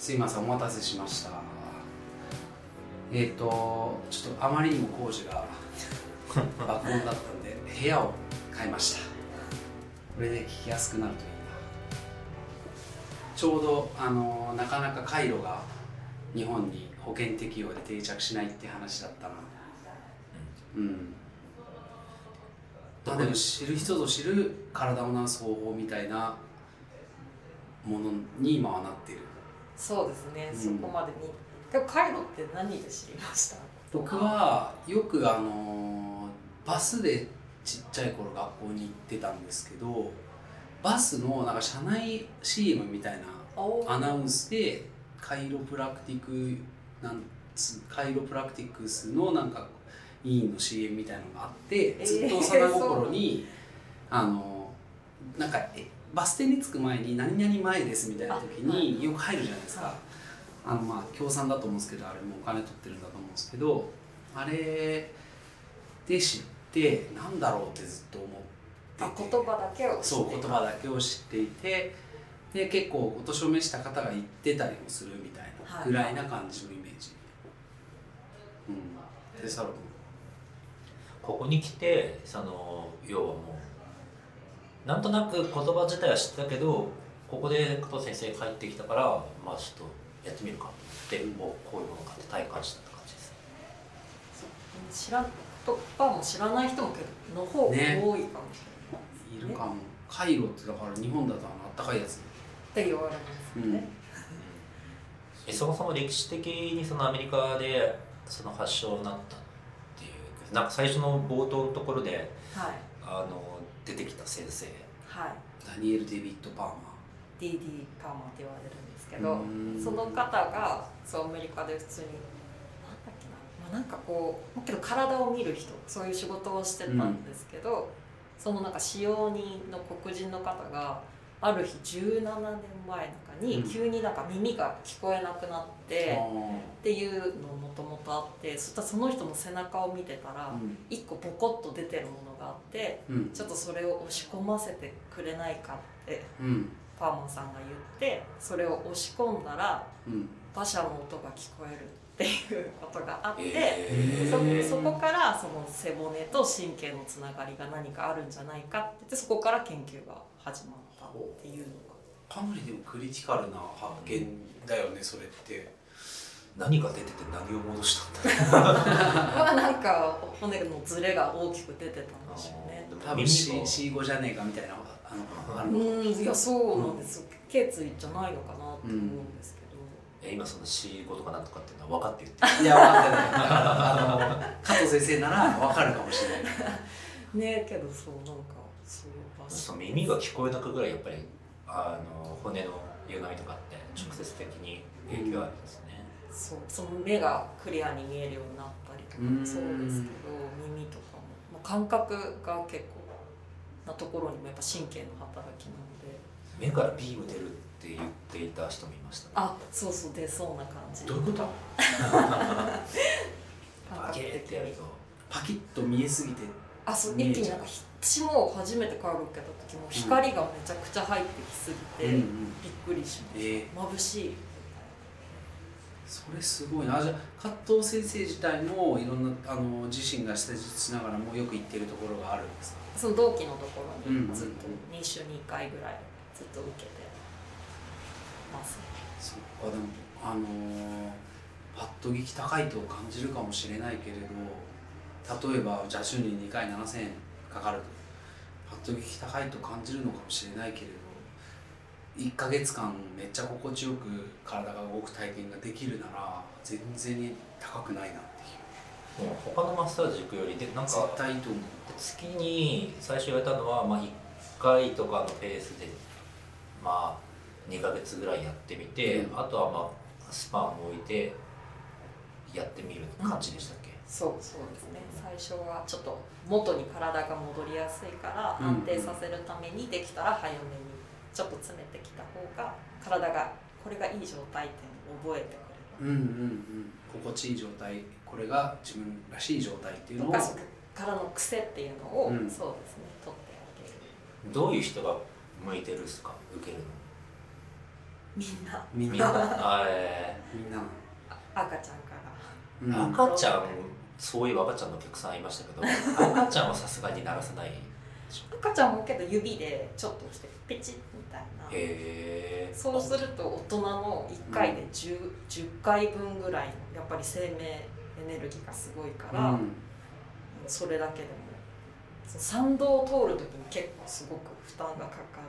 すいませんお待たせしました。えっ、ー、とちょっとあまりにも工事が 爆音だったんで部屋を変えました。これで聞きやすくなるといいな。ちょうどあのなかなか回路が日本に保険適用で定着しないって話だったな。うん。まあでも知る人ぞ知る体を治す方法みたいなものに今はなってるそうですね、うん、そこまでにでも回路って何で知りました？僕はよくあのバスでちっちゃい頃学校に行ってたんですけどバスのなんか車内 CM みたいなアナウンスでカイロプラクティクなんつカイロプラクティクスのなんか委員の CM みたいなのがあってずっと幼心に、えー、あのなんかバス停に着く前に「何々前です」みたいな時によく入るじゃないですか。あのまあ協賛だと思うんですけどあれもお金取ってるんだと思うんですけどあれで知ってなんだろうってずっと思ってて。言葉だけをそう言葉だけを知っていてで結構お年を召した方が言ってたりもするみたいなぐらいな感じのイメージ、はい、うん。でサロ君ここに来てその要はもうなんとなく言葉自体は知ったけどここで加藤先生帰ってきたからまあちょっとやってみるかってもうこういうものかって体感した感じです。知らん言葉も知らない人もけどの方が多いかもしれない、ね、いるかも。カイロってだから日本だとあったかいやつ。って言われますよね、うん、そもそも歴史的にそのアメリカでその発祥になったなんか最初の冒頭のところで、はい、あの出てきた先生、はい、ダニエル・デビッド・パーマー。DD パーマーって言われるんですけどその方がそうアメリカで普通になんだっけな,、まあ、なんかこうけど体を見る人そういう仕事をしてたんですけど、うん、そのなんか使用人の黒人の方がある日17年前なんかに急になんか耳が聞こえなくなってっていうのもともとあってそしたらその人の背中を見てたら一個ポコッと出てるものがあってちょっとそれを押し込ませてくれないかってパーマンさんが言ってそれを押し込んだら馬車の音が聞こえるっていうことがあって、えー、そそこからその背骨と神経のつながりが何かあるんじゃないかって言ってそこから研究が始まったっていうのが。かなりでもクリティカルな発見だよね、それって。何が出てて何を戻したんだ まあなんか骨のズレが大きく出てたんでしょうね。多分 C, C5 じゃねえかみたいなあのあるうんいやそうなんですよ、うん、頸椎じゃないのかなと思うんですけど、うん、今その C5 とかなんとかっていうのは分かって言っていや分かってない。あの加藤先生なら分かるかもしれない。ねけどそうなんかそう耳が聞こえなくぐらいやっぱりあの骨の歪みとかって直接的に影響あるんですね、うん、そうその目がクリアに見えるようになったりとかもそうですけど耳とかも、まあ、感覚が結構なところにもやっぱ神経の働きなので。目からビーム出るって言っていた人もいました、ね、あそうそう出そうな感じ。どういうこと？パキッてやると。パキッと見えすぎてあそう一気になんか私も初めてカーロ受けた時も光がめちゃくちゃ入ってきすぎて、びっくりしました、えー、眩しいそれすごいな。じゃあ葛藤先生自体もいろんなあの自身が施術しながらもよく行ってるところがあるんですか？その同期のところにずっと2週に1回ぐらいずっと受けてます、そっかでもあのー、パッと聞き高いと感じるかもしれないけれど例えばじゃあ週に2回7000円かかるとパッと聞き高いと感じるのかもしれないけれど1か月間めっちゃ心地よく体が動く体験ができるなら全然高くないなっていう。他のマッサージ行くよりでなんか絶対いいと思う月に最初言われたのは、まあ、1回とかのペースでまあ2か月ぐらいやってみて、うん、あとはまあスパンを置いてやってみる感じでしたっけ、うん、そうそうですね。最初はちょっと元に体が戻りやすいから安定させるためにできたら早めにちょっと詰めてきた方が体がこれがいい状態っていうのを覚えてくれる。うんうん。うん心地いい状態これが自分らしい状態っていうのを体の癖っていうのを、うん、そうですね取ってあげる。どういう人が向いてるっすか？受けるの。みんな。みんな。あえみんな。赤ちゃんから。うん。赤ちゃんそういう赤ちゃんのお客さんいましたけど赤ちゃんはさすがに鳴らせないへ赤ちゃんもけど指でちょっとしてペチッみたいな。え。そうすると大人の1回で 10,、10回分ぐらいのやっぱり生命エネルギーがすごいから、うん。それだけでもその参道を通る時に結構すごく負担がかか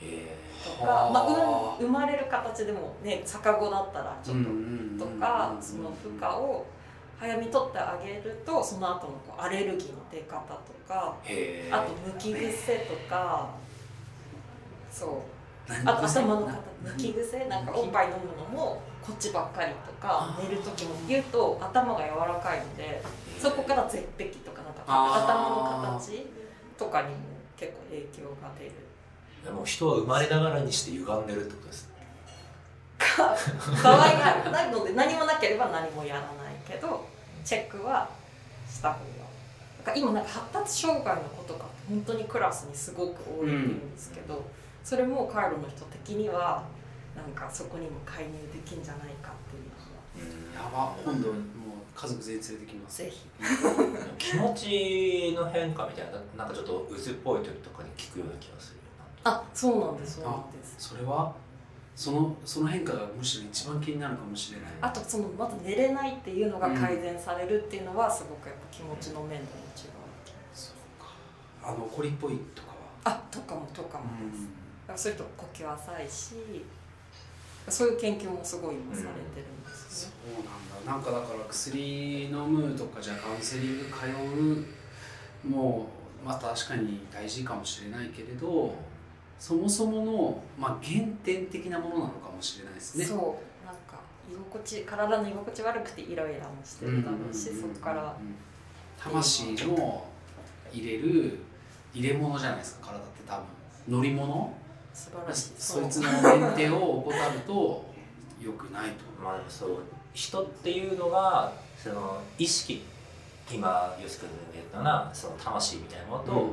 るとか、はあまあ、うん生まれる形でもね逆子だったらちょっととか、うんその負荷を早めに取ってあげるとその後のこうアレルギーの出方とかあとむき癖とかそう。何あと頭のな方むき癖なんかおっぱい飲むのもこっちばっかりとか寝る時も言うと頭が柔らかいのでそこから絶壁とかなんか頭の形とかにも結構影響が出る。でも人は生まれながらにして歪んでるってことですね。か場合がある。ないので何もなければ何もやらないけどチェックはした方が。なんか今なんか発達障害の子とか本当にクラスにすごく多いんですけど、それもカイロの人的にはなんかそこにも介入できんじゃないかっていうのは。やば今度もう家族全員連れてきます。ぜひ。気持ちの変化みたいななんかちょっと渦っぽい時とかに聞くような気がするあそうなんですそうなんです。それは？そのその変化がむしろ一番気になるかもしれない。あとそのまず寝れないっていうのが改善されるっていうのはすごくやっぱ気持ちの面でも違うそうか。あの怒りっぽいとかは？あとかもとかもです、だからそういう人呼吸浅いしそういう研究もすごい今されてるんですそね、うなんだ。なんかだから薬飲むとかじゃあカウンセリング通うもうまあ確かに大事かもしれないけれどそもそもの、まあ、原点的なものなのかもしれないですね。そう。なんか居心地体の居心地悪くてイライラもしてるだろうし、そこから。魂の入れる入れ物じゃないですか体って多分。乗り物？素晴らしい。そいつのメンテを怠ると良くないと。まあでもそう。人っていうのがその意識今よし君が言ったなその魂みたいなものと、うん。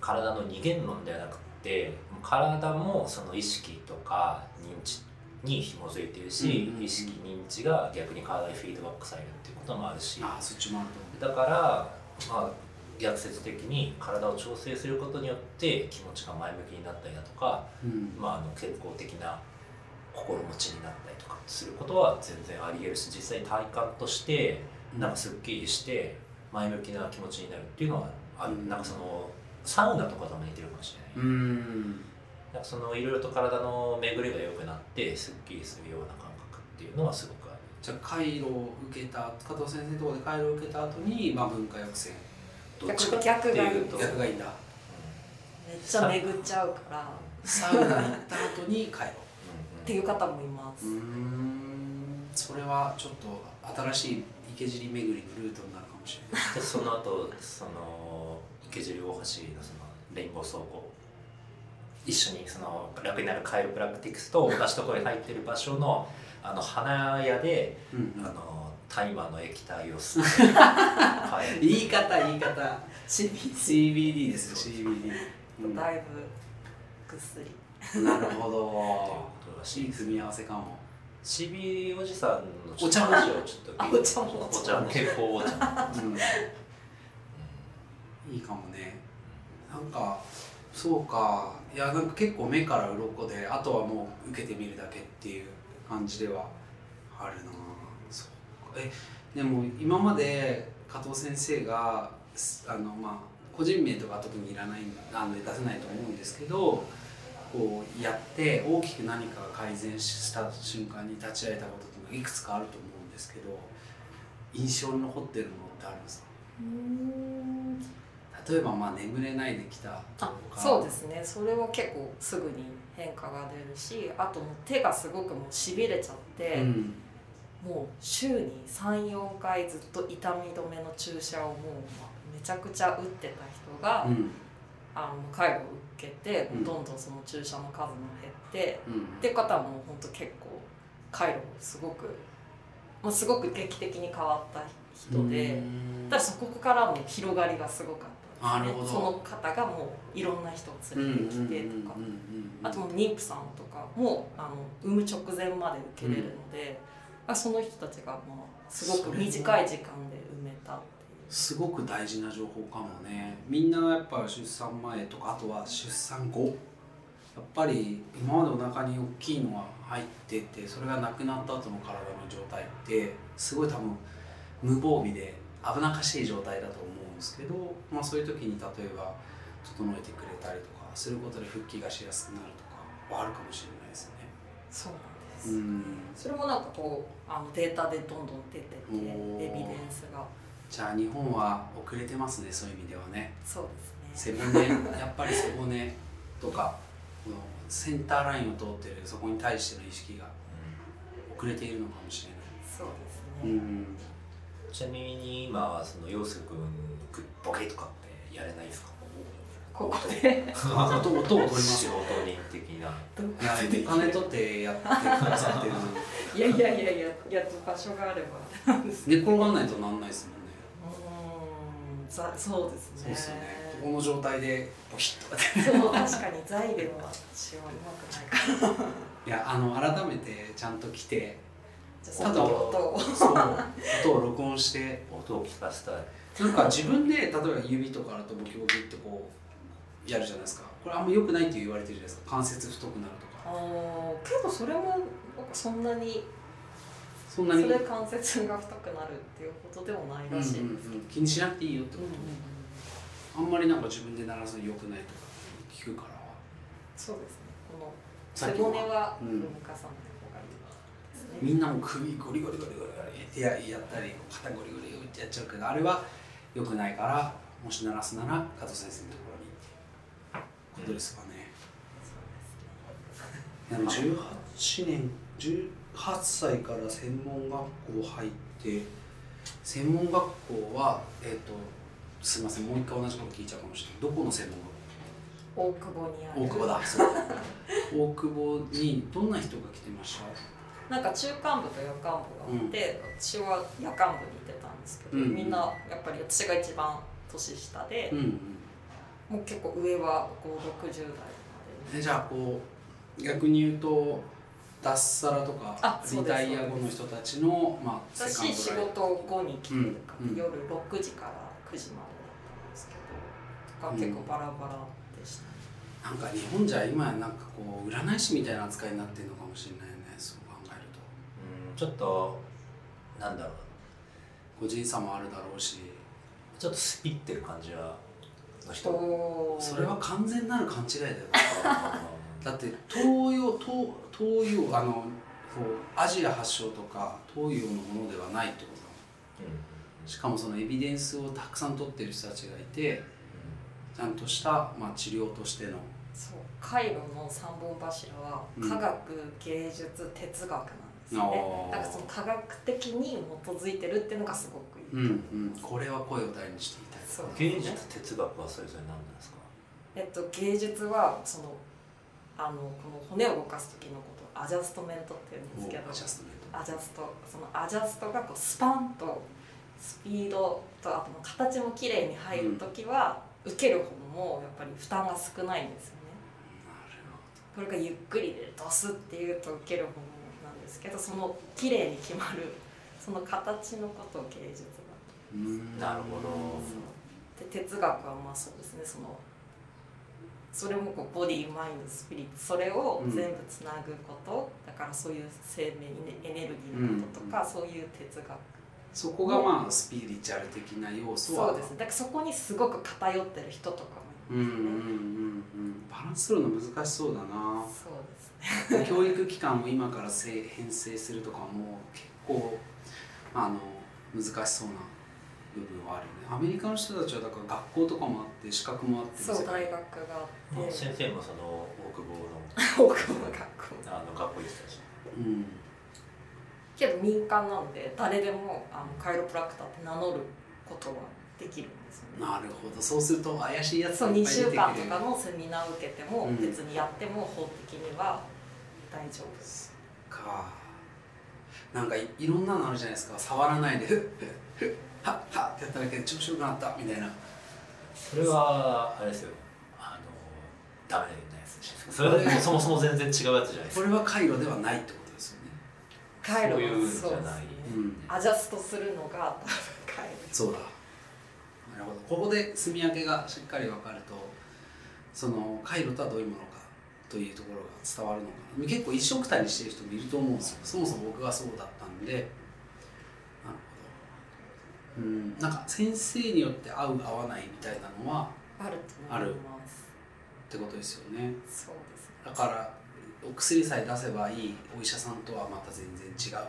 体の二元論ではなくて体もその意識とか認知に紐づいているし、意識認知が逆に体にフィードバックされるっていうこともあるし。ああそっちもあるとだからまあ逆説的に体を調整することによって気持ちが前向きになったりだとか、思う、うん。まあ、あの健康的な心持ちになったりとかすることは全然あり得るし実際体感としてなんかすっきりして前向きな気持ちになるっていうのはある、うん。なんかそのサウナとかとも似てるかもしれない、うんなんかそのいろいろと体の巡りが良くなってすっきりするような感覚っていうのはすごくある。じゃあ回路を受けた加藤先生のところで回路を受けた後に、まあ、文化抑制。どっちかっていうと。逆がいいんだ。めっちゃ巡っちゃうから。っサウナ行った後に回ていう方もいます、路うーん。それはちょっと新しい池尻巡りのルートになるかもしれない。でその後その池尻大橋のそのレインボー走行一緒にその楽になるカイロプラクティクスと同じところに入ってる場所のあの花屋でうんあの大麻の液体を吸ってはい 言い方。言い方 CBD CBD ですよ。CBD うん。なだいぶ薬るほど。ことらしいいい組み合わせかも。CB おじさんのお茶話をちょっと。あお茶も。お茶も。健康お茶うん。いいかもね。なんかそうか。いやなんか結構目から鱗であとはもう受けてみるだけっていう感じではあるな。そうえでも今まで加藤先生があのまあ個人名とか特にいらないあの出せないと思うんですけどこうやって大きく何か改善した瞬間に立ち会えたことっていうのがいくつかあると思うんですけど印象に残ってるものってあるんですか？うん。例えばまあ眠れないできたとあかそうですね。それは結構すぐに変化が出るしあともう手がすごくもうしびれちゃって、うん。もう週に34回ずっと痛み止めの注射をもうめちゃくちゃ打ってた人が、うん。あの介護を受けてうん。どんどんその注射の数も減って、うん。っていう方はもう本当結構介護すごく、まあ、すごく劇的に変わった人で、だそこからも広がりがすごかったなんですね。その方がもういろんな人を連れてきてとか。あと妊婦さんとかもあの産む直前まで受けれるので、うん、その人たちがまあすごく短い時間で産めたすごく大事な情報かもね。みんなやっぱ出産前とかあとは出産後。やっぱり今までお腹に大きいのが入っててそれがなくなった後の体の状態ってすごい多分無防備で危なっかしい状態だと思う。んですけど、まあ、そういう時に例えば整えてくれたりとかすることで復帰がしやすくなるとかはあるかもしれないですよね。そうなんです、うん、それもなんかこうあのデータでどんどん出ててエビデンスが。じゃあ日本は遅れてますねそういう意味ではね。そうですね。背骨 やっぱり背骨とかこのセンターラインを通ってるそこに対しての意識が遅れているのかもしれない。そうですね。うんちなみに今その陽介君ボケとかってやれないですか？ここで？音音を取りますよ音人的な金取ってやってくださってるいやいやいやいややっと場所があれば寝転がんないとなんないですもんねうんそうですねそうですねこの状態でボキッとそう確かに財では私はうまくないからいやあの改めてちゃんと来て音を。そう音を録音して。音を聞かせたい。なんか自分で例えば指とかだとボキボキってこうやるじゃないですか。これあんま良くないって言われてるじゃないですか。関節太くなるとか。ああけどそれもそんなにそんなに？それ関節が太くなるっていうことでもないらしいです、うんうんうん、気にしなくていいよってこと、うんうん、あんまりなんか自分で鳴らすの良くないとか聞くから。そうですね。この背骨は動かさない、みんなも首ゴリゴリゴリゴリゴリってやったり肩ゴリゴリってやっちゃうけどあれはよくないからもし鳴らすなら加藤先生のところにって。ことですかね。でも18年18歳から専門学校入って専門学校はえっ、ー、とすみませんもう一回同じこと聞いちゃうかもしれない。どこの専門学校？大久保にある。大久保だ。大久保にどんな人が来てました？なんか中間部と夜間部があって、うん、私は夜間部に行ってたんですけど、うん、みんなやっぱり私が一番年下で、うん、もう結構上は560代まで。じゃあこう逆に言うと脱サラとかリタイア後の人たちのまあ私仕事後に来てるから、夜6時から9時までだったんですけど結構バラバラでした、なんか日本じゃ今なんかこう占い師みたいな扱いになってるのかもしれないちょっとなんだろう。個人差もあるだろうし。ちょっとスピってる感じはの人。それは完全なる勘違いだよ だって東洋東東洋あのアジア発祥とか東洋のものではないってことだ、うん、しかもそのエビデンスをたくさん取ってる人たちがいて、ちゃんとした、まあ、治療としての。そう。カイロの三本柱は科学、芸術哲学なんですよねだからその科学的に基づいてるっていうのがすごくいい、うんうん、これは声を大にして言いたい。そう、ね、芸術哲学はそれぞれ何なんですか？えっと芸術はそのあのこの骨を動かす時のことをアジャストメントっていうんですけどアジャストメント。アジャストそのアジャストがこうスパンとスピードとあと形も綺麗に入る時は、うん、受ける方もやっぱり負担が少ないんですよね。これがゆっくりでドスっていうと受ける方もですけどその綺麗に決まるその形のことを芸術だなるほど。で哲学はまあそうですね。そのそれもこうボディマインドスピリットそれを全部つなぐこと、うん、だからそういう生命エネルギーのこととか、うん、そういう哲学。そこがまあスピリチュアル的な要素は。そうです。だからそこにすごく偏ってる人とかうんうんうんうん、バランスするの難しそうだな。そうです教育機関も今から編成するとかも結構あの難しそうな部分はあるよね。アメリカの人たちはだから学校とかもあって資格もあってそう大学があって。先生もその大久保の 大久保の学校あの学校行ってたし。うん。けど民間なんで誰でもあのカイロプラクターって名乗ることはできるんですよね。なるほど。そうすると怪しいやつがいっぱい出てくる。そう2週間とかのセミナーを受けても、別にやっても法的には大丈夫。ですか。なんかいいろんなのあるじゃないですか。触らないでふっふっはっはってやっただけで調子よくなったみたいな。それはあれですよ。あのダメなやつでそれはそもそも全然違うやつじゃないですか。これは回路ではないってことですよね。回路そういうんじゃない、うん、アジャストするのが回路そうだなるほど。ここで住み分けがしっかり分かるとその回路とはどういうものかというところが伝わるのかな。結構一緒くたにしてる人もいると思うんですよ。そもそも僕がそうだったんで。なるほど。うん。なんか先生によって合う合わないみたいなのはあると思います。ってことですよね。そうです、ね、だからお薬さえ出せばいいお医者さんとはまた全然違う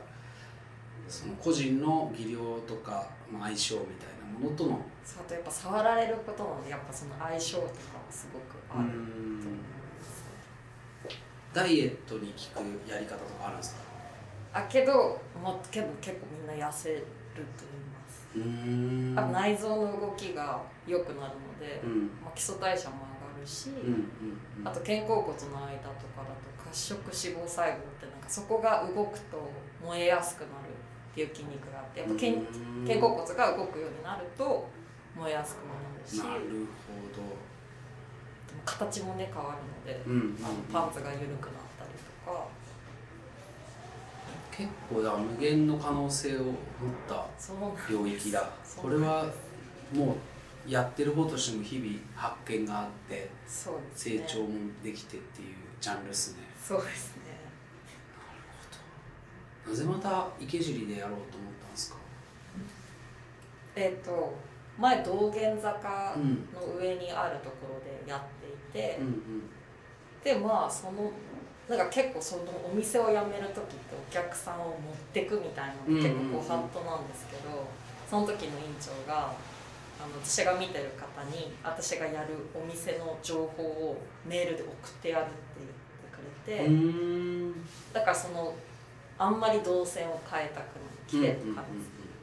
その個人の技量とか、まあ、相性みたいなものとのそうとやっぱ触られることなのでやっぱその相性とかはすごくあると思います。ダイエットに効くやり方とかあるんですか？あけどもけど結構みんな痩せると言います。あ内臓の動きが良くなるので、うん、まあ、基礎代謝も上がるし、うんうんうん、あと肩甲骨の間とかだと褐色脂肪細胞ってなんかそこが動くと燃えやすくなるっていう筋肉があってやっぱ肩肩甲骨が動くようになると燃えやすくもなるし。なるほど。形もね変わるので、うんうんうん、あのパンツが緩くなったりとか。結構だ無限の可能性を持った領域だ。これはもうやってる方としても日々発見があって、成長もできてっていうジャンルですね。そうですねなぜまた池尻でやろうと思ったんですか？えっ、ー、と前道玄坂の上にあるところでやっていて、うんうん、でまあそのなんか結構そのお店を辞める時ってお客さんを持ってくみたいなのが結構ご法度なんですけど、その時の院長があの私が見てる方に私がやるお店の情報をメールで送ってやるって言ってくれてだからそのあんまり動線を変えたくない。来てとか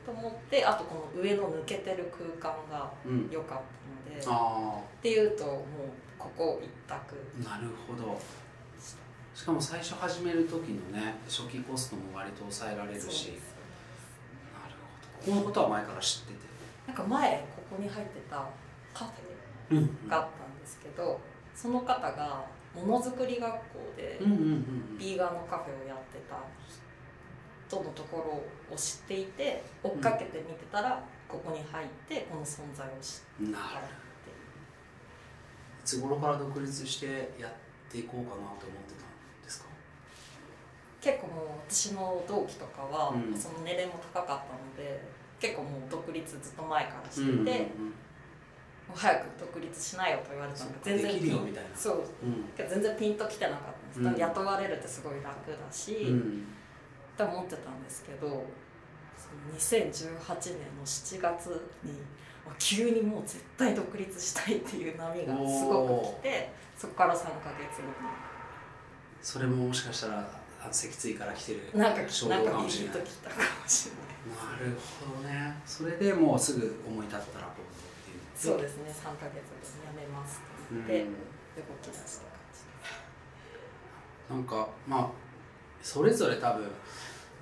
と思ってあとこの上の抜けてる空間が良かったので、っていうともうここ一択。なるほど。しかも最初始める時のね初期コストも割と抑えられるし。なるほど。このことは前から知ってて。なんか前ここに入ってたカフェがあったんですけど、その方がものづくり学校でビーガンのカフェをやってた人のところを知っていて追っかけてみてたら、ここに入ってこの存在を知ったなるいつ頃から独立してやっていこうかなと思ってたんですか？結構もう私の同期とかは、うん、その年齢も高かったので結構もう独立ずっと前からしてて、うんうんうん、もう早く独立しないよと言われたので全然ピンそう、うん、全然ピンときてなかったんです、うん、雇われるってすごい楽だし、うんって思ってたんですけど2018年の7月に急にもう絶対独立したいっていう波がすごく来てそこから3か月後に。それももしかしたら脊椎から来てるなんか衝動かもしれない。なるほどね。それでもうすぐ思い立ったらこうっていう。そうですね。3か月で辞めますって言って動き出した感じなんかまあそれぞれ多分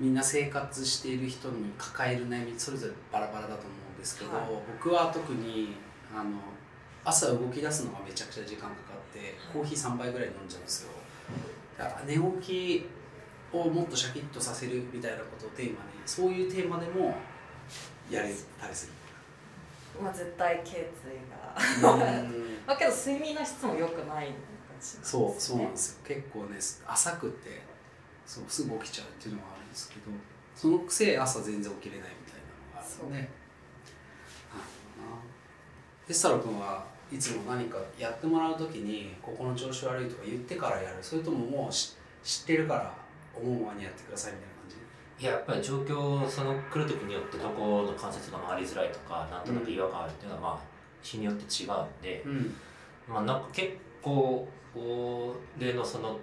みんな生活している人に抱える悩みそれぞれバラバラだと思うんですけど、はい、僕は特にあの朝動き出すのがめちゃくちゃ時間かかって、コーヒー3杯ぐらい飲んじゃうんですよ。だから寝起きをもっとシャキッとさせるみたいなことをテーマにそういうテーマでもやれたりする。まあ絶対頸椎が。まあけど睡眠の質も良くないそうそうなんですよ。結構ね浅くてそうすぐ起きちゃうっていうのはあるんですけどそのくせ朝全然起きれないみたいなのがあるので。なるほどなエスタロ君はいつも何かやってもらう時にここの調子悪いとか言ってからやる。それとももう知ってるから思うままにやってくださいみたいな感じ？いややっぱり状況その来る時によってどこの関節が回りづらいとかなんとなく違和感あるっていうのはまあ日によって違うんで、うん、まあなんか結構俺のその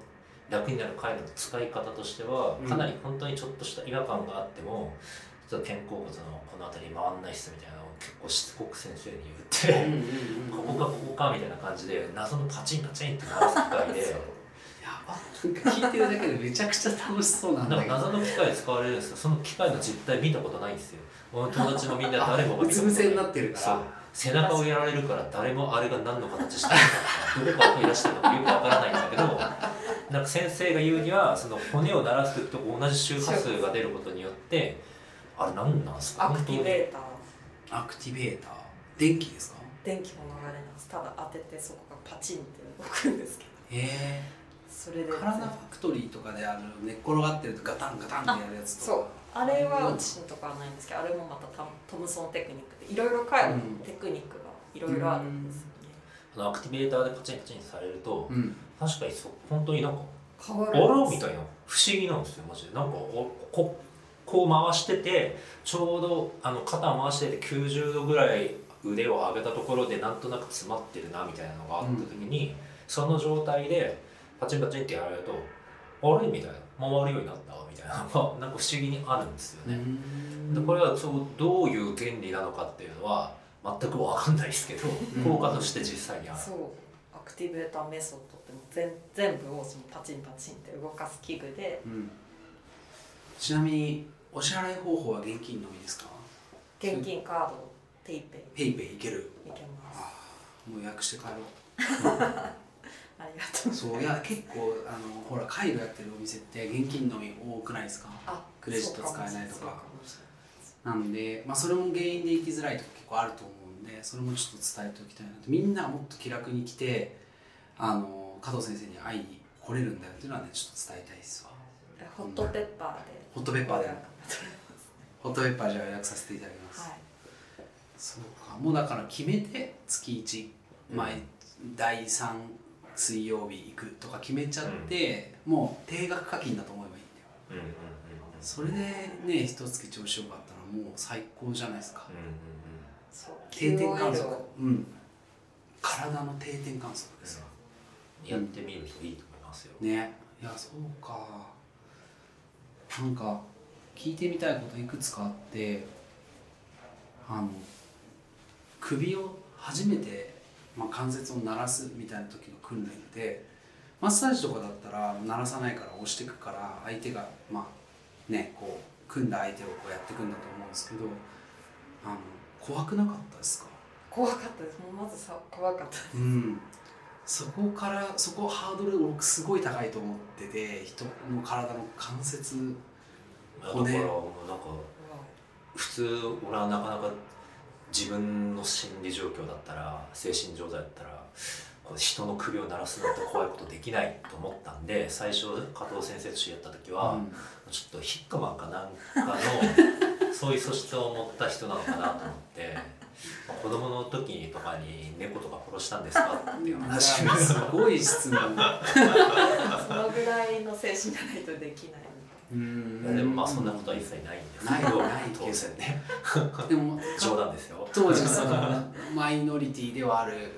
楽になる回路の使い方としてはかなり本当にちょっとした違和感があっても、ちょっと肩甲骨のこの辺り回んないっすみたいなのを結構しつこく先生に言ってここかここかみたいな感じで謎のパチンパチンって鳴らす機械で。やば聞いてるだけでめちゃくちゃ楽しそうなんだけど。謎の機械使われるんですよ。その機械の実態見たことないんですよ。友達もみんな誰もがうつ伏せになってるから。背中をやられるから誰もあれが何の形してるのかどこから取り出してるのかよくわからないんだけどなんか先生が言うにはその骨を鳴らす時と同じ周波数が出ることによってあれ何なんですか？アクティベーター。アクティベーター。電気ですか？電気の流れなんです。ただ当ててそこがパチンって動くんですけど。へえ。それで。体ファクトリーとかである寝っ転がってるとガタンガタンってやるやつとそう。あれは自身とかはないんですけどあれもまたトムソンテクニックでいろいろ変える。テクニックがいろいろあるんですよね、あのアクティベーターでパチンパチンされると、うん、確かにそう本当になんか変わみたいな不思議なんですよマジで。なんかおここう回しててちょうどあの肩を回してて90度ぐらい腕を上げたところでなんとなく詰まってるなみたいなのがあった時に、うん、その状態でパチンパチンってやられるとあれ？みたいな。回るようになった？みたいな。の がなんか不思議にあるんですよね。でこれはそうどういう原理なのかっていうのは全く分かんないですけど、効果として実際にある。そう。アクティベーターメソッドっても全全部をそのパチンパチンって動かす器具で、うん、ちなみにお支払い方法は現金のみですか？現金カード PayPay。 PayPay いける。いけます。もう予約して帰ろう。ありがとうそういや結構あのほら介護やってるお店って現金のみ多くないですか？クレジット使えないとか。なんで、まあ、それも原因で行きづらいとか結構あると思うんでそれもちょっと伝えておきたいなとみんながもっと気楽に来てあの加藤先生に会いに来れるんだよっていうのはねちょっと伝えたいですわ。ホットペッパーで。ホットペッパーで ホットペッパーじゃあ予約させていただきます、はい、そうかもうだから決めて月1、まあ、第3水曜日行くとか決めちゃって、うん、もう定額課金だと思えばいいんだよ、うんうんうん、それでね一月調子よかったらもう最高じゃないですか、うんうんうん、定点観測。うん。体の定点観測ですよ、やってみるといいと思いますよ。ね。いやそうか。なんか聞いてみたいこといくつかあってあの首を初めてまあ、関節を鳴らすみたいな時の訓練でマッサージとかだったら鳴らさないから押していくから相手がまあねこう組んだ相手をこうやっていくんだと思うんですけどあの怖くなかったですか？怖かったです。もうまずさ怖かったです、うん、そこからそこハードル僕すごい高いと思ってて人の体の関節骨だからなんか普通俺はなかなか自分の心理状況だったら精神状態だったらこ人の首を鳴らすなんて怖いことできないと思ったんで最初加藤先生とやった時は、うん、ちょっとヒットマンかなんかの そういう素質を持った人なのかなと思って。子供の時とかに猫とか殺したんですか？っていう話すごい質問。そのぐらいの精神じゃないとできない。うん。でもまあそんなことは一切ないんですけどない当然ね。でも 冗談ですよ。当時そのマイノリティではある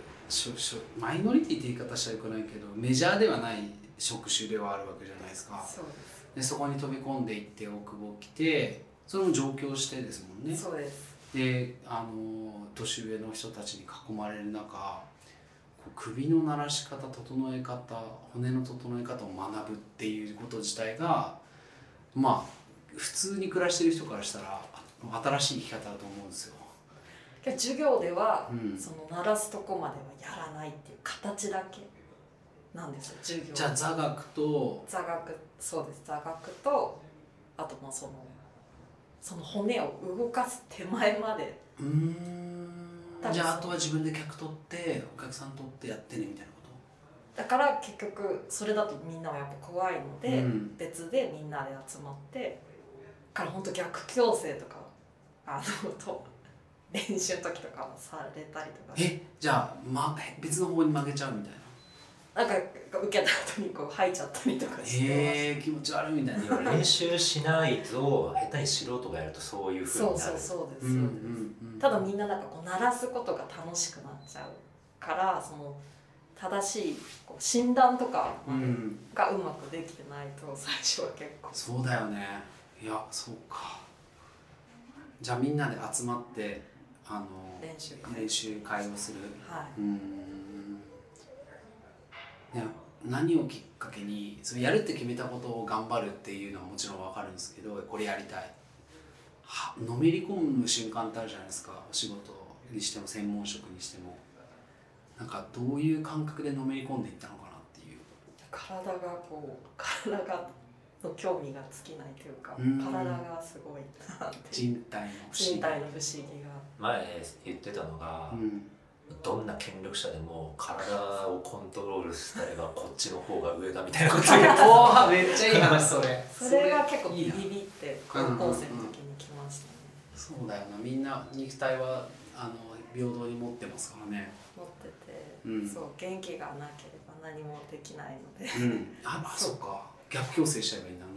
マイノリティって言い方したらよくないけどメジャーではない職種ではあるわけじゃないですか。そうでそこに飛び込んでいって大久保来てそれも上京してですもんね。そうですであの年上の人たちに囲まれる中首の鳴らし方整え方骨の整え方を学ぶっていうこと自体がまあ普通に暮らしてる人からしたら新しい生き方だと思うんですよ。授業では、うん、その鳴らすとこまではやらないっていう形だけなんですよ授業。じゃあ座学と座学そうです。座学とあとまあそのその骨を動かす手前まで。うん。じゃああとは自分で客取ってお客さん取ってやってねみたいなだから結局それだとみんなはやっぱ怖いので、うん、別でみんなで集まってから本当逆矯正とかあのと練習の時とかもされたりとか。えじゃあ、ま、別の方に曲げちゃうみたいな？なんか受けた後にこう吐いちゃったりとかしてえー、気持ち悪いみたいな練習しないと下手に素人がやるとそういうふうになる。そうそうそうです、うんうんうん、ただみんななんかこう鳴らすことが楽しくなっちゃうからその正しいこう診断とかがうまくできてないと最初は結構、そうだよね。いやそうか。じゃあみんなで集まってあの練習練習会をする。はい。うん。ね何をきっかけにそれやるって決めたことを頑張るっていうのはもちろん分かるんですけどこれやりたい。はのめり込む瞬間ってあるじゃないですか。お仕事にしても専門職にしても。なんかどういう感覚でのめり込んでいったのかなっていう。体がこう体がの興味が尽きないというか体がすごい人体の不思議。人体の不思議が。前言ってたのが、うんどんな権力者でも体をコントロールしたればこっちの方が上だみたいなこと言って おめっちゃいい話それ。それが結構ビビビって高校生の時に来ましたね、そうだよなみんな肉体はあの平等に持ってますからね。持ってて、うん、そう元気がなければ何もできないので、うん、ああそう。か。逆矯正しちゃえばいいんだね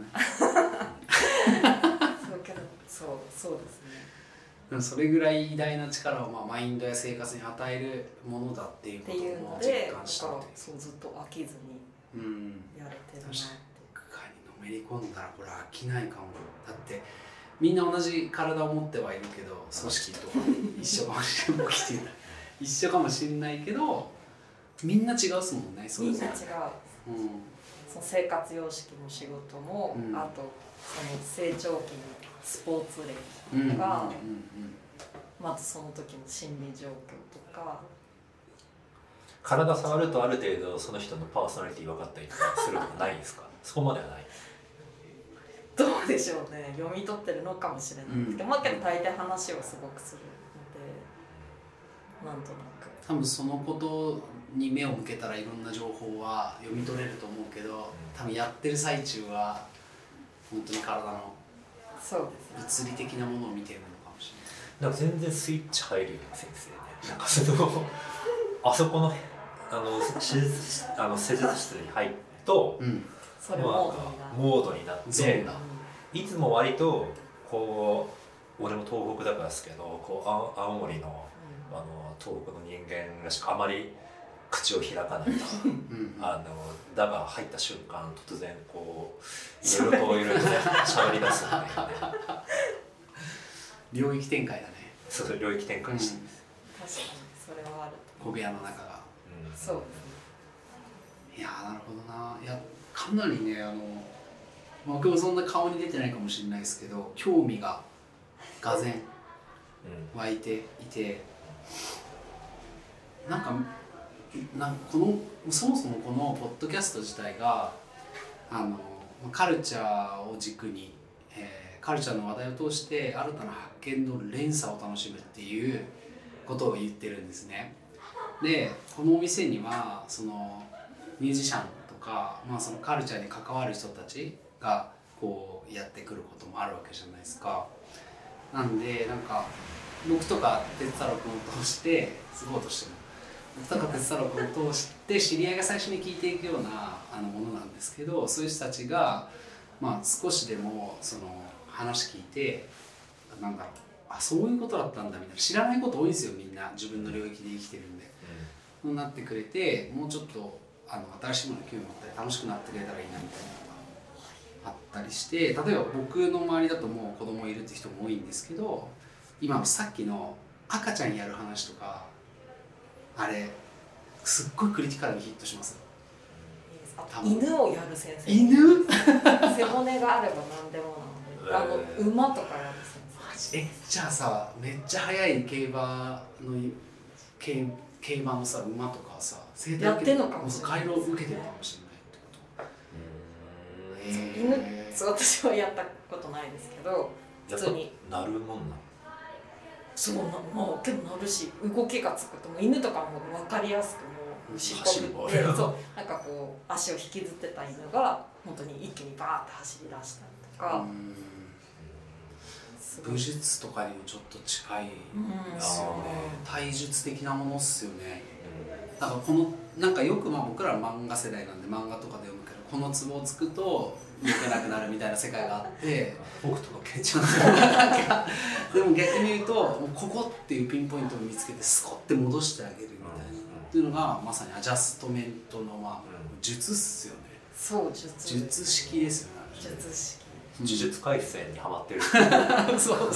そうけどそうそうですねそれぐらい偉大な力をまあマインドや生活に与えるものだっていうことを実感してそうずっと飽きずにやれてるなって、うん、にのめり込んだらこれ飽きないかも。だってみんな同じ体を持ってはいるけど組織とか一緒 かもしれない一緒かもしれないけどみんな違うっすもんねみんな違う、うん、その生活様式も仕事も、うん、あとその成長期のスポーツ歴とか、まずその時の心理状況とか。体触るとある程度その人のパーソナリティ分かったりとかするとかないんですか？そこまではない。どうでしょうね。読み取ってるのかもしれないですけど、うん、まあけど大抵話をすごくするのでなんとなく。多分そのことに目を向けたらいろんな情報は読み取れると思うけど多分やってる最中は本当に体の物理的なものを見てるのかもしれない。なんか全然スイッチ入るよね先生ねなんかそのあそこのあの手術あの施術室に入ると、うん、それモードになっていつも割とこう俺も東北だからですけどこう青森の,、あの東北の人間らしくあまり口を開かないと、あのだが入った瞬間突然こういろいろといろいろ喋り出すんだよね。領域展開だね。そうそう領域展開して、うん、確かにそれはある小部屋の中が、うん、そうですね。いやなるほどな。いやかなりねあの僕もそんな顔に出てないかもしれないですけど興味ががぜん湧いていて、うん、なんかなんこのそもそもこのポッドキャスト自体があのカルチャーを軸に、えー、カルチャーの話題を通して新たな発見の連鎖を楽しむっていうことを言ってるんですね。でこのお店にはそのミュージシャンとか、まあ、そのカルチャーに関わる人たちがこうやってくることもあるわけじゃないですか。なんでなんか僕とか哲太郎君を通してすごいとしても高哲太郎君を通して知り合いが最初に聞いていくようなあのものなんですけどそういう人たちが、まあ、少しでもその話聞いてなんだろうあそういうことだったんだみたいな知らないこと多いんですよみんな自分の領域で生きてるんで。うん、なってくれてもうちょっとあの新しいものに興味持ったり楽しくなってくれたらいいなみたいなのがあったりして例えば僕の周りだともう子供いるって人も多いんですけど今のさっきの赤ちゃんやる話とかあれすっごいクリティカルにヒットします犬をやる先生。犬？背骨があれば何でもなので、あの馬とかやる先生。えじゃあさめっちゃ速い競馬の競競馬のさ馬とかさ生やってんのかもしれない、回路受けてるかもしれないってこと犬私はやったことないですけど普通に。なるもんなそうなまあけどなるし動きがつくとも犬とかも分かりやすくもう尻尾振ってそうなんかこう足を引きずってた犬が本当に一気にバーって走り出したりとか。武術とかにもちょっと近いですよね、体術的なものっすよね、だからこのなんかよくまあ僕ら漫画世代なんで漫画とかでこのツボをつくと動けなくなるみたいな世界があって僕とかケンちゃんでも逆に言うともうここっていうピンポイントを見つけてスコって戻してあげるみたいな、っていうのがまさにアジャストメントのまあ術っすよね。そう術。術式ですよね術式。呪術廻戦にはまってる。そう。そう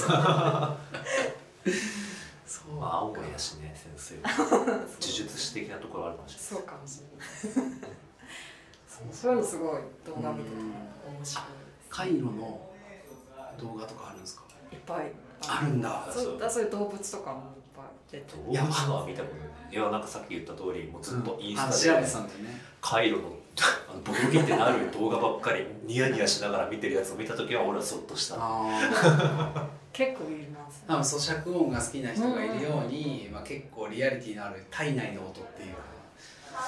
そう、まあ、青森だしね先生。呪術師的なところあるかもしれないそうかもしれないそういうのすごい動画見てて面白いカイロの動画とかあるんですか？いっぱい。あるんだ。そうだそういう動物とかもいっぱい出て動物？のは見たことない。いやなんかさっき言った通りもうずっとインあスタで、ね。カイロのあのボロゲってなる動画ばっかり ニヤニヤしながら見てるやつを見た時は俺はそっとした。あ結構いますあ多分咀嚼音が好きな人がいるように、まあ、結構リアリティのある体内の音っていうか。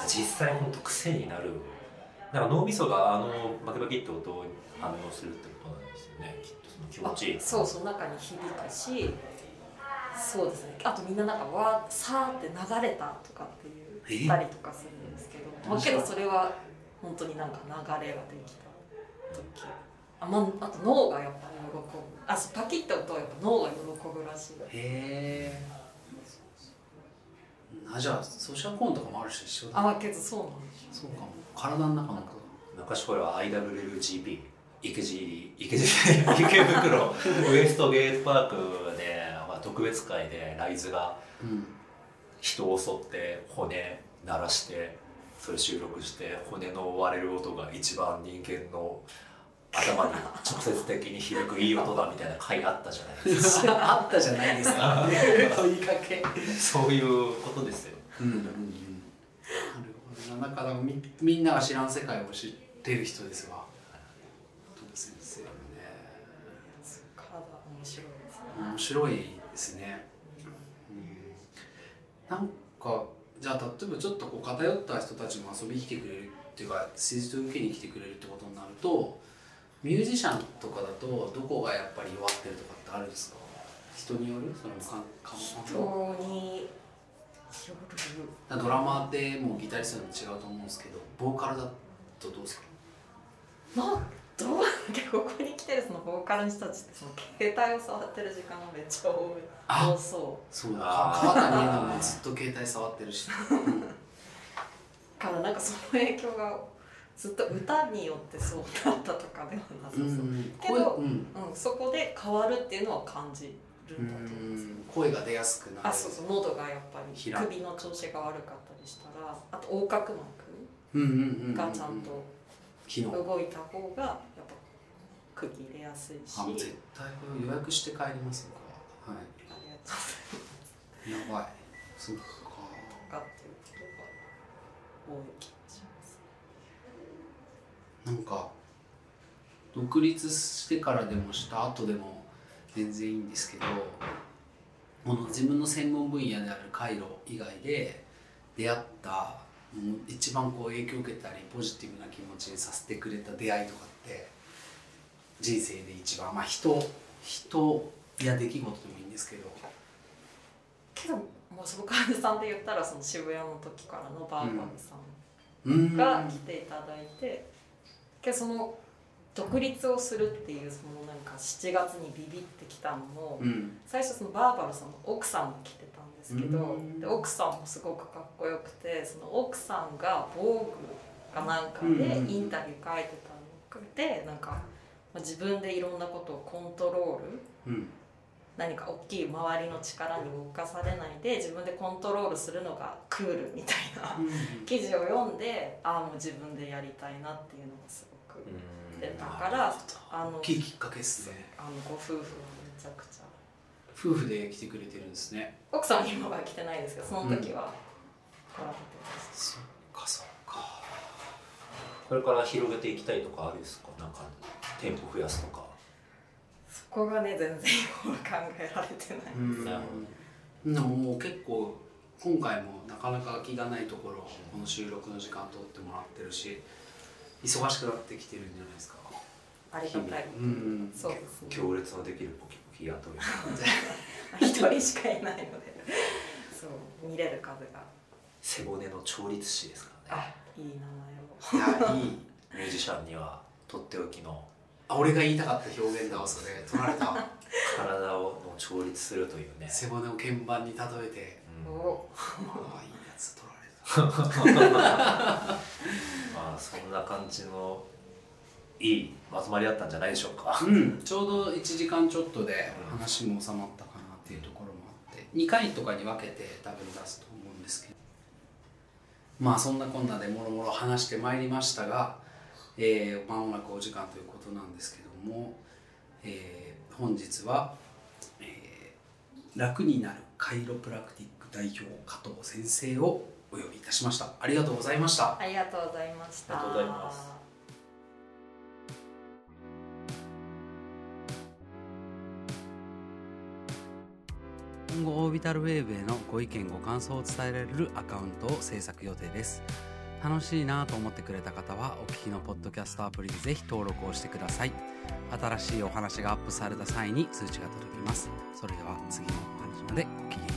実際本当癖になるなんか脳みそがあのバキバキって音に反応するってことなんですよね。きっとその気持ち。いいあそうそう中に響くしそうですね。あとみんななんかわーさーって流れたとかっていう言ったりとかするんですけどまあけどそれは本当になんか流れができた時。あ,、まあ、あと脳がやっぱ喜ぶ。あそうパキッて音はやっぱ脳が喜ぶらしい。へえあじゃあソーシャルコーンとかもあるし一緒だ。あけどそうなんですそうかも体の中昔これは IWLGP 池尻池尻池袋ウエストゲートパークで、まあ、特別会でライズがうん。人を襲って骨鳴らしてそれ収録して骨の割れる音が一番人間の頭に直接的に響くいい音だみたいな回あったじゃないですか。あったじゃないですか。問いかけ。そういうことですよ。うんうんうんなるほどなだからみみんなが知らん世界を知ってる人ですわ。先生ね。体面白いですね。面白いですね、うん、なんかじゃあ例えばちょっとこう偏った人たちも遊びに来てくれるっていうか施術を受けに来てくれるってことになるとミュージシャンとかだとどこがやっぱり弱ってるとかってあるんですか？人による？そのかか人によるドラマでもギタリストでも違うと思うんですけどボーカルだとどうですか？まあどうここに来てるそのボーカルの人たちってその携帯を触ってる時間がめっちゃ多い。あ多そう。そうだ。あー。川谷絵音もずっと携帯触ってるし、からなんかその影響がずっと歌によってそうなったとかではなさそう、うん、けど声,、うん、うん、そこで変わるっていうのは感じるうん。だと思います、ん声が出やすくなるあそうそう喉がやっぱり首の調子が悪かったりしたらあと横隔膜がちゃんと動いた方がやっぱ区切れやすいし。絶対これ予約して帰りますはい。ありがとうございます。やばい。そっか。かっていうことが多い気がします。なんか独立してからでもした後でも全然いいんですけどこの自分の専門分野である回路以外で出会ったうん一番こう影響を受けたりポジティブな気持ちにさせてくれた出会いとかって人生で一番まあ人人や出来事でもいいんですけど。けどもうその患者さんで言ったらその渋谷の時からのバーバルさうん。ん。が来ていただいて、けどその独立をするっていうそのなんか7月にビビってきたのも、うん。最初そのバーバルさんの奥さんも来てたんですけど、うん。で奥さんもすごくかっこよくてその奥さんが「防具かなんかでうん。インタビュー書いてたのでなんか、まあ、自分でいろんなことをコントロールうん。何か大きい周りの力に動かされないで自分でコントロールするのがクールみたいな記事を読んでああもう自分でやりたいなっていうのがすごく出たからあの大きいきっかけですね。あのご夫婦はめちゃくちゃ。夫婦で来てくれてるんですね。奥さんは今は来てないですけどその時は来られてまそっかそっか。これから広げていきたいとかあるんですか？なんか店舗増やすとか。すそこがね全然今考えられてない、うん。なるでももう結構今回もなかなか気がないところこの収録の時間取ってもらってるし忙しくなってきてるんじゃないですか。ありがたい。うんそうですね。行列のできるポキポキ雇い 一人しかいないので。そう見れる数が。背骨の調律師ですからね。あいい名前を。いやいいミュージシャンにはとっておきのあ俺が言いたかった表現だわそれ。取られた。体をの調律するというね、背骨を鍵盤に例えて。うん。お。ああいいやつ取られた。ま あそんな感じのいいまとまりだったんじゃないでしょうか。うん、ちょうど1時間ちょっとで話も収まったかなっていうところもあって2回とかに分けて多分出すと思うんですけど。まあそんなこんなでもろもろ話してまいりましたが、えー、間もなくお時間ということなんですけども、えー本日は、えー楽になるカイロプラクティック代表加藤先生をお呼びいたしました。ありがとうございました。ありがとうございました。ありがとうございます。今後オービタルウェーブへのご意見ご感想を伝えられるアカウントを制作予定です。楽しいなと思ってくれた方はお聞きのポッドキャストアプリでぜひ登録をしてください。新しいお話がアップされた際に通知が届きます。それでは次のお話までごきげん